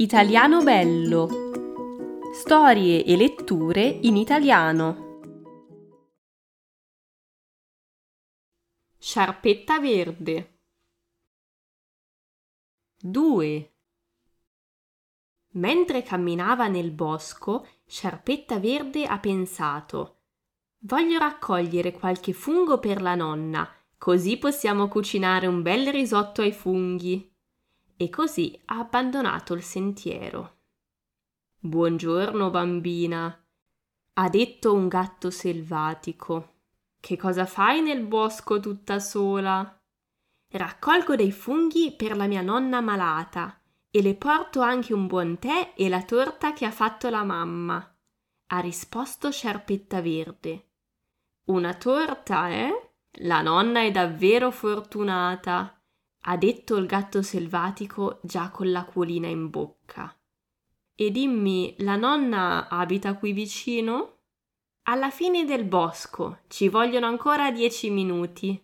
Italiano bello. Storie e letture in italiano. Sciarpetta verde. 2. Mentre camminava nel bosco, Sciarpetta verde ha pensato Voglio raccogliere qualche fungo per la nonna, così possiamo cucinare un bel risotto ai funghi e così ha abbandonato il sentiero. Buongiorno, bambina, ha detto un gatto selvatico. Che cosa fai nel bosco tutta sola? Raccolgo dei funghi per la mia nonna malata e le porto anche un buon tè e la torta che ha fatto la mamma, ha risposto Sciarpetta Verde. Una torta, eh? La nonna è davvero fortunata ha detto il gatto selvatico già con l'acquolina in bocca. E dimmi, la nonna abita qui vicino? Alla fine del bosco, ci vogliono ancora dieci minuti.